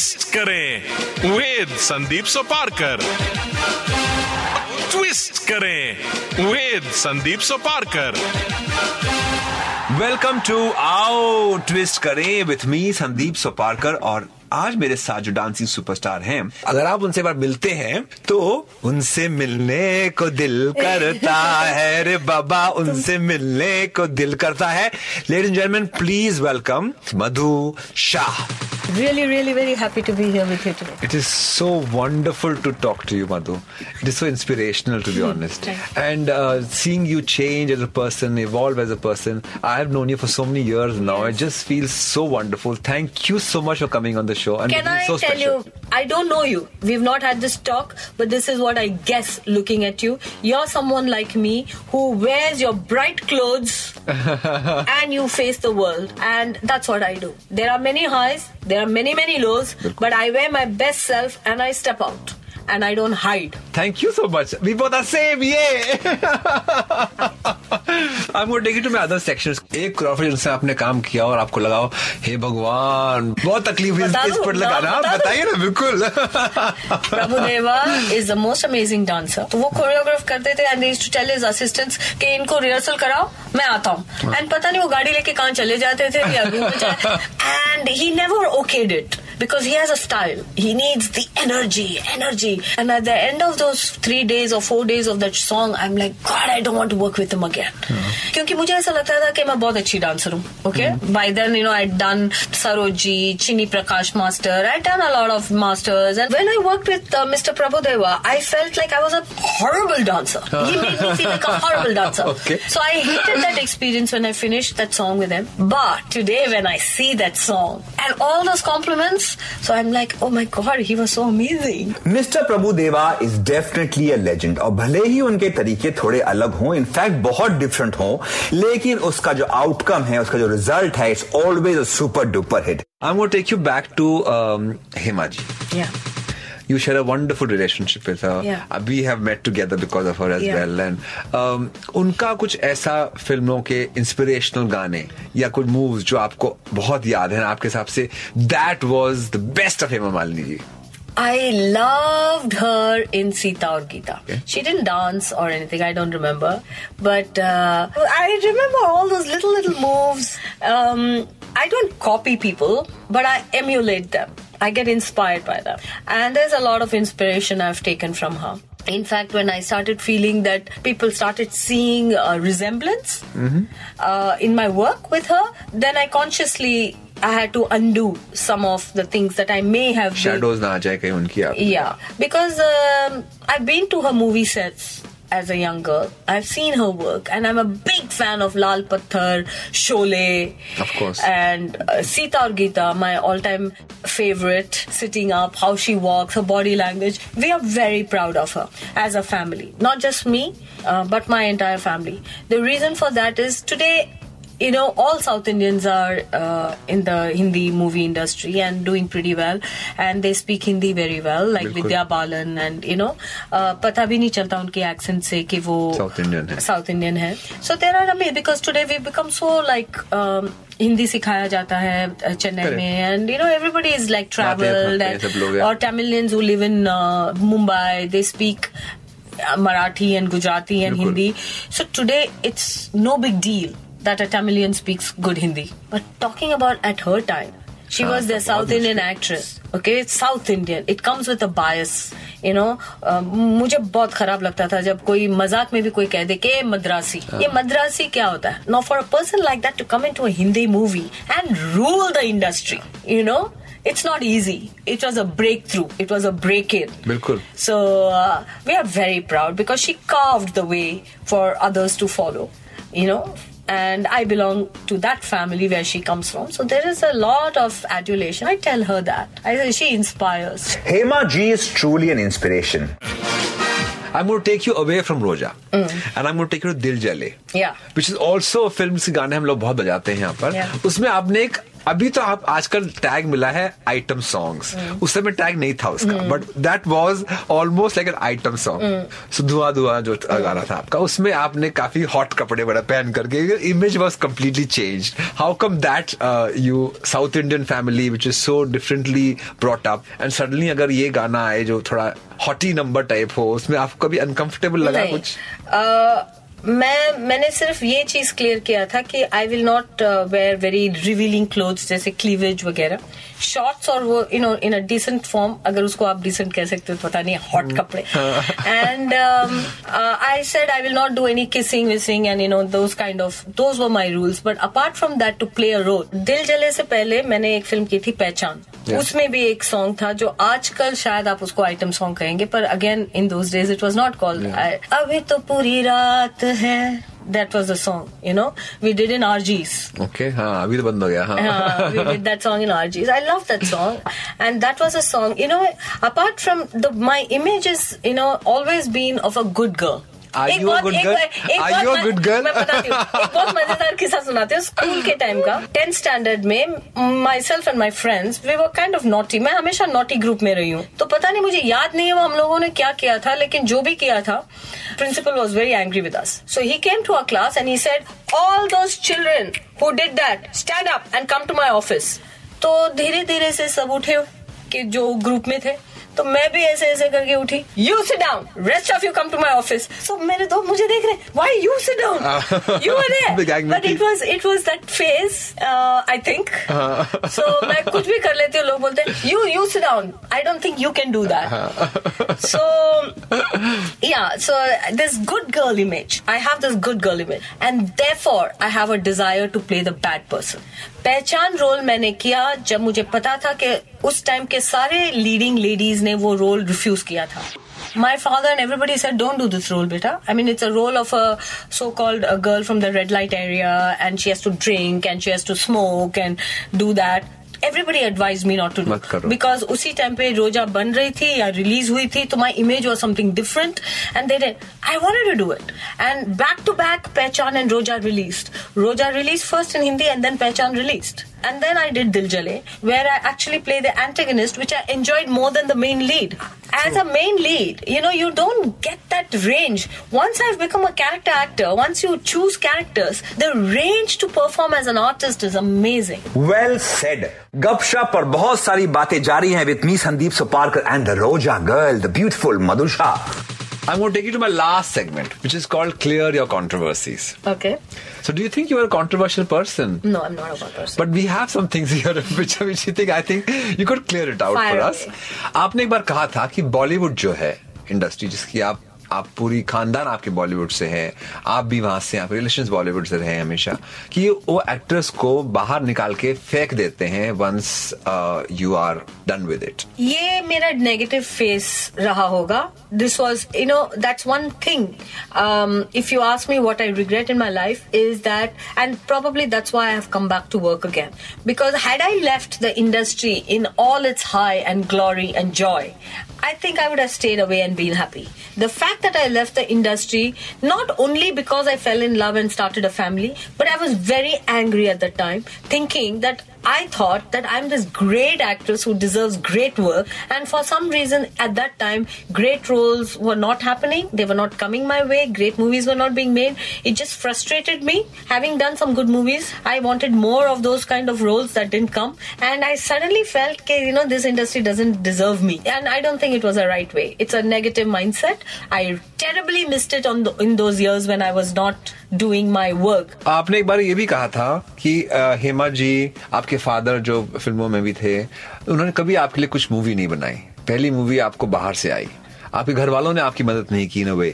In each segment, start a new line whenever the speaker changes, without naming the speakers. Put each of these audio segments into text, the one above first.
twist करें with Sandeep Soparkar. Twist करें with Sandeep Soparkar.
Welcome to आओ ट्विस्ट करें विथ मी संदीप सोपारकर और आज मेरे साथ जो डांसिंग सुपरस्टार हैं अगर आप उनसे बार मिलते हैं तो उनसे मिलने को दिल करता है रे बाबा उनसे मिलने को दिल करता है। Ladies and gentleman please welcome Madhu Shah.
Really, really very happy to be here with you today.
It is so wonderful to talk to you, Madhu. It is so inspirational, to be honest.
Thank
And uh, seeing you change as a person, evolve as a person. I have known you for so many years now. It just feels so wonderful. Thank you so much for coming on the show. And
Can I
so
tell
special.
you, I don't know you. We've not had this talk, but this is what I guess looking at you. You're someone like me who wears your bright clothes and you face the world. And that's what I do. There are many highs, there are many, many lows, but I wear my best self and I step out. And I don't hide.
Thank you so much. We both are same. Yay! I'm going to take you to my other sections. एक जिनसे आपने काम किया और आपको लगाओ हे भगवान बहुत तकलीफ़ इस पर लगाना।
बता
बताइए ना बिल्कुल।
is the most amazing dancer. तो वो कोरियोग्राफ करते थे and to tell his assistants कि इनको रिहर्सल कराओ मैं आता हूँ। एंड पता नहीं वो गाड़ी लेके कहाँ चले जाते थे and he never okayed it because he has a style. He needs the energy, energy. And at the end of those three days or four days of that song, I'm like, God, I don't want to work with him again. क्योंकि मुझे ऐसा लगता था कि मैं बहुत अच्छी dancer हूँ okay by then you know I done Saroji Chinni Prakash master I done a lot of masters and when I worked with mister Prabhudeva I felt like I was a horrible dancer he made me feel like a horrible dancer
Okay.
so I hated that experience when I finished that song with him. But today when I see that song and all those compliments, so I'm like, oh my god, he was so amazing.
Mister Prabhu Deva is definitely a legend और भले ही उनके तरीके थोड़े अलग हों in fact बहुत different हों लेकिन उसका जो आउटकम है उसका जो रिज़ल्ट है it's always a super duper hit
I going to take you back to um, Himaji.
Yeah.
You share a wonderful relationship with her.
Yeah.
Uh, We have met together because of her as
Yeah.
well. And um, उनका कुछ ऐसा फ़िल्मों के inspirational गाने या कुछ moves जो आपको बहुत याद है आपके हिसाब से that was the best of Hema Malini ji
I loved her in Sita or Gita.
Okay.
She didn't dance or anything, I don't remember. But uh, I remember all those little, little moves. Um, I don't copy people, but I emulate them. I get inspired by them. And there's a lot of inspiration I've taken from her. In fact, when I started feeling that people started seeing a resemblance mm-hmm. uh, in my work with her, then I consciously I had to undo some of the things that I may have
shadows na aa jaye unki aap.
Yeah, because um, I've been to her movie sets as a young girl. I've seen her work, and I'm a big fan of Lal Patthar, Sholay,
Of course.
and uh, Sita or Gita, my all-time favorite. Sitting up, how she walks, her body language. We are very proud of her as a family, not just me, uh, but my entire family. The reason for that is today you know, all South Indians are uh, in the Hindi movie industry and doing pretty well, and they speak Hindi very well, like
बिल्कुल।
Vidya Balan, and you know, uh, पता भी नहीं चलता उनके accent से कि वो
South Indian है।
South Indian है. So there are amazing because today we become so like. Um, Hindi सिखाया जाता है uh, चेन्नई
Correct.
में and you know everybody is like
आते हैं,
ट्रैवल्ड
भागते हैं सब लोग, yeah.
और Tamilians who live in uh, Mumbai, they speak uh, Marathi and Gujarati and
बिल्कुल।
Hindi. So today it's no big deal that a Tamilian speaks good Hindi. But talking about at her time, she
हाँ,
was the
तो
South
बहुत
Indian
मुश्किल।
actress. Okay, it's South Indian. It comes with a bias. You know, uh, मुझे बहुत खराब लगता था जब कोई मजाक में भी कोई कह दे कि ये मद्रासी ये मद्रासी क्या होता है Now for a person like that to come into a Hindi movie and rule the industry, you know, it's not easy. It was a breakthrough. It was a break-in.
बिल्कुल
So uh, we are very proud because she carved the way for others to follow, you know. And I belong to that family where she comes from. So there is a lot of adulation. I tell her that. I say she inspires.
Hema G is truly an inspiration.
I'm going to take you away from Roja. And I'm going to take you to Dil Jale.
Yeah.
Which is also a film के गाने हम लोग बहुत बजाते हैं यहाँ पर
Yeah.
उसमें आपने एक अभी तो आप आजकल टैग मिला है आइटम सॉन्ग्स। उस समय टैग नहीं था उसका but that was almost like an item song so धुआँ धुआँ जो गाना था आपका उसमें आपने काफ़ी हॉट कपड़े वगैरह पहन करके image was completely change how come that you South Indian family which is so differently brought up and suddenly अगर ये गाना आए जो थोड़ा हॉटी नंबर टाइप हो उसमें आपको कभी अनकंफर्टेबल लगा कुछ?
अ, मैं मैंने सिर्फ़ ये चीज़ क्लियर किया था कि I will not wear very revealing clothes जैसे क्लीवेज वगैरह। शॉर्ट्स और वो you know in a decent form अगर उसको आप डिसेंट कह सकते हो तो पता नहीं हॉट कपड़े। And I said I will not do any kissing wissing and you know those kind of those were my rules but apart from that to play a role दिल जले से पहले मैंने एक फ़िल्म की थी पहचान।
Yeah.
उसमें भी एक सॉन्ग था जो आजकल शायद आप उसको आइटम सॉन्ग कहेंगे पर again in those days it was not called अभी तो पूरी रात है that was the song you know we did in are जीज
ओके हाँ अभी तो बंद हो गया हाँ
uh, we did that song in RGs. I love that song, and that was a song. You know, apart from the my image is you know always been of a good girl.
Are
एक
you a
बहुत-
good
एक
girl?
एक बहुत
you a
म-
good girl?
मैं बताती एक बहुत मज़ेदार किस्सा सुनाती हूँ स्कूल के टाइम का। टेंथ स्टैंडर्ड में myself and my friends we were kind of naughty मैं हमेशा नॉटी ग्रुप में रही हूँ। तो पता नहीं मुझे याद नहीं है वो हम लोगों ने क्या किया था लेकिन जो भी किया था principal was very angry with us so he came to a class and he said all those children who did that stand up and come to my office तो धीरे धीरे से सब उठे कि जो ग्रुप में थे। तो मैं भी ऐसे ऐसे करके उठी। You sit down rest of you come to my office so मेरे दोस्त मुझे देख रहे why you
sit
down you
but
it was it was that phase I think so मैं कुछ भी कर लेती हूँ लोग बोलते हैं you you sit down I don't think you can do that so yeah so this good girl image. I have this good girl image. And therefore i have a desire to play the bad person. पहचान role मैंने किया जब मुझे पता था कि उस time के सारे लीडिंग लेडीज़ ने वो रोल रिफ्यूज किया था। My father and everybody sir don't do this role बेटा। I mean it's a role of a so called girl from the red light area and she has to drink and she has to smoke and do that Everybody advised me not to do
मत करो।
Because उसी time पे रोजा बन रही थी या release हुई थी तो my image was something different and they I wanted to do it and back to back Pehchaan and Roja release Roja release first in Hindi and then Pehchaan release And then I did Dil Jale, where I actually play the antagonist, which I enjoyed more than the main lead. As a main lead, you know, you don't get that range. Once I've become a character actor, once you choose characters, the range to perform as an artist is amazing.
Well said गपशप पर बहुत सारी बातें जारी हैं with me Sandeep Suparkar and the Roja girl the beautiful Madhusha
I'm going to take you to my last segment, which is called Clear Your Controversies.
Okay.
So, do you think you are a controversial person?
No, I'm not a bad person.
But we have some things here which, which you think I think you could clear it out
Fire
for us. आपने एक बार कहा था कि बॉलीवुड जो है industry जिसकी आप आप पूरी खानदान आपके बॉलीवुड से है आप भी वहाँ से आप रिलेशन बॉलीवुड से रहे हमेशा कि वो एक्ट्रेस को बाहर निकाल के फेंक देते हैं once you are done with it
ये मेरा नेगेटिव फेस रहा होगा। This was you know that's one thing if you ask me what I regret in my life is that and probably that's why I have come back to work again. Because had I left the industry in all its high and glory and joy, I think I would have stayed away and been happy. The fact that I left the industry, not only because I fell in love and started a family, but I was very angry at the time, thinking that I thought that I'm this great actress who deserves great work, and for some reason at that time, great roles were not happening, they were not coming my way, great movies were not being made. It just frustrated me. Having done some good movies, I wanted more of those kind of roles that didn't come, and I suddenly felt, okay, you know, this industry doesn't deserve me, and I don't think it was a right way. It's a negative mindset. I terribly missed it on the, in those years when I was not doing my work
आपने एक बार ये भी कहा था कि हेमा जी आपके father जो फ़िल्मों में भी थे उन्होंने कभी आपके लिए कुछ मूवी नहीं बनाई। पहली मूवी आपको बाहर से आई। आपके घर वालों ने आपकी मदद नहीं की ना वे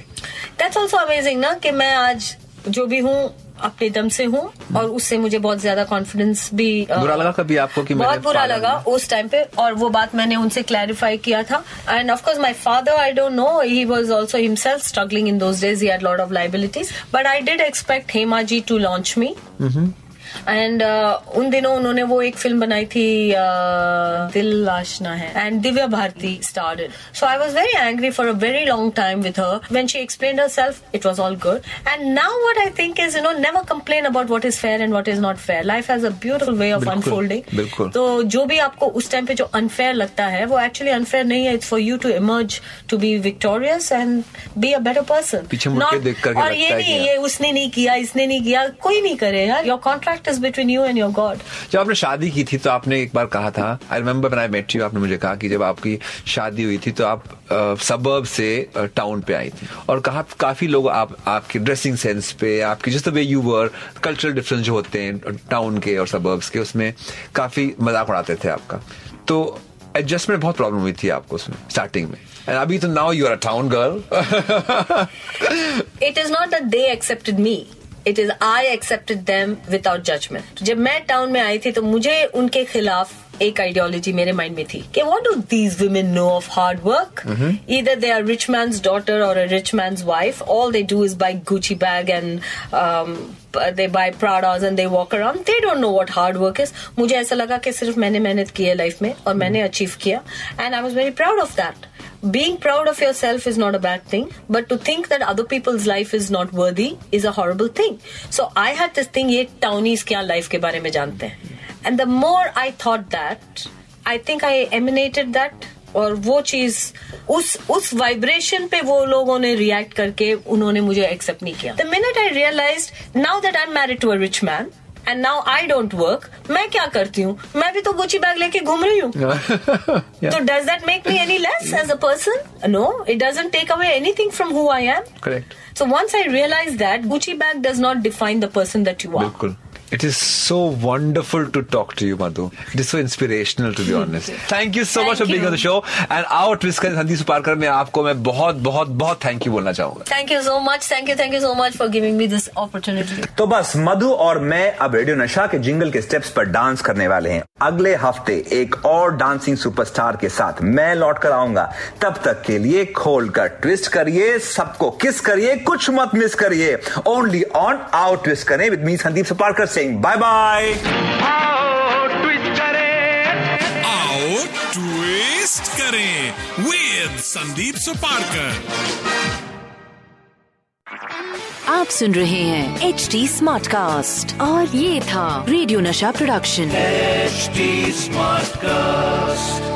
दैट्स ऑल्सो अमेजिंग ना कि मैं आज जो भी हूँ अपने दम से हूँ और उससे मुझे बहुत ज़्यादा कॉन्फिडेंस भी
बुरा लगा कभी आपको कि
बहुत बुरा लगा उस टाइम पे और वो बात मैंने उनसे क्लैरिफाई किया था। And of course my father I don't know he was also himself struggling in those days he had lot of liabilities but I did expect Hema ji to launch me and uh, उन दिनों उन्होंने वो एक film बनाई थी uh, Dil Aashna Hai. And Divya Bharati starred so I was very angry for a very long time with her when she explain herself it was all good and now what I think is you know never complain about what is fair and what is not fair life has a beautiful way of unfolding तो जो भी आपको उस time पे जो unfair लगता है वो एक्चुअली अनफेयर नहीं है. It's for you to emerge to be victorious and
be a better person not
और ये नहीं ये उसने नहीं किया इसने नहीं किया। कोई नहीं करे यार। Your contract is between you and your God
जब आपने शादी की थी तो आपने एक बार कहा था I remember when I met you आपने मुझे कहा कि जब आपकी शादी हुई थी तो आप सबर्ब से टाउन पे आई थी। और कहा काफ़ी लोग आप आपके ड्रेसिंग सेंस पे आपकी जिस way you were cultural difference जो होते हैं टाउन के और सबर्ब्स के उसमें काफ़ी मज़ाक उड़ाते थे आपका। तो एडजस्टमेंट बहुत प्रॉब्लम हुई थी आपको उसमें स्टार्टिंग में। एंड अभी तो now you are a town girl
it is not that they accepted me it is I accepted them without judgement जब मैं टाउन में आई थी तो मुझे उनके खिलाफ एक आइडियोलॉजी मेरे माइंड में थी कि what do these women know of hard work इधर they are rich man's daughter और rich man's wife all they do is buy Gucci bag and they buy Pradas and they walk around. They don't know what hard work is. मुझे ऐसा लगा कि सिर्फ़ मैंने मेहनत की है लाइफ में और मैंने अचीव किया. And I was very proud of that being proud of yourself is not a bad thing, but to think that other people's life is not worthy is a horrible thing. So I had this thing, ये townies क्या life के बारे में जानते हैं. And the more I thought that, I think I emanated that. और वो चीज उस उस वाइब्रेशन पे वो लोगों ने रिएक्ट करके उन्होंने मुझे एक्सेप्ट नहीं किया the minute I realise now that I am married to a rich man And now I don't work मैं क्या करती हूँ मैं भी तो गुची बैग लेके घूम रही हूँ So does that make me any less as a person? No, it doesn't take away anything from who I am.
Correct.
So once I realized that Gucci bag does not define the person that you are.
It is so wonderful to talk to you, Madhu. It is so inspirational, to be honest. Thank you so
Thank
much for being
you.
on the show. And our twist कर संदीप सुपारकर में आपको मैं बहुत बहुत बहुत thank you बोलना चाहूँगा
Thank you so much. Thank you. Thank you so much for giving me this opportunity.
तो बस मधु और मैं अब रेडियो नशा के जिंगल के स्टेप्स पर डांस करने वाले हैं अगले हफ़्ते एक और डांसिंग सुपरस्टार के साथ मैं लौट कर आऊँगा तब तक के लिए खोल कर ट्विस्ट करिए सबको किस करिए कुछ मत मिस करिए ओनली ऑन आउट ट्विस्ट करें with me Sandeep Soparkar signing bye bye
आओ ट्विस्ट करें विद संदीप सुपारकर
आप सुन रहे हैं एच डी स्मार्ट कास्ट और ये था radio Nasha production
H smart Smartcast.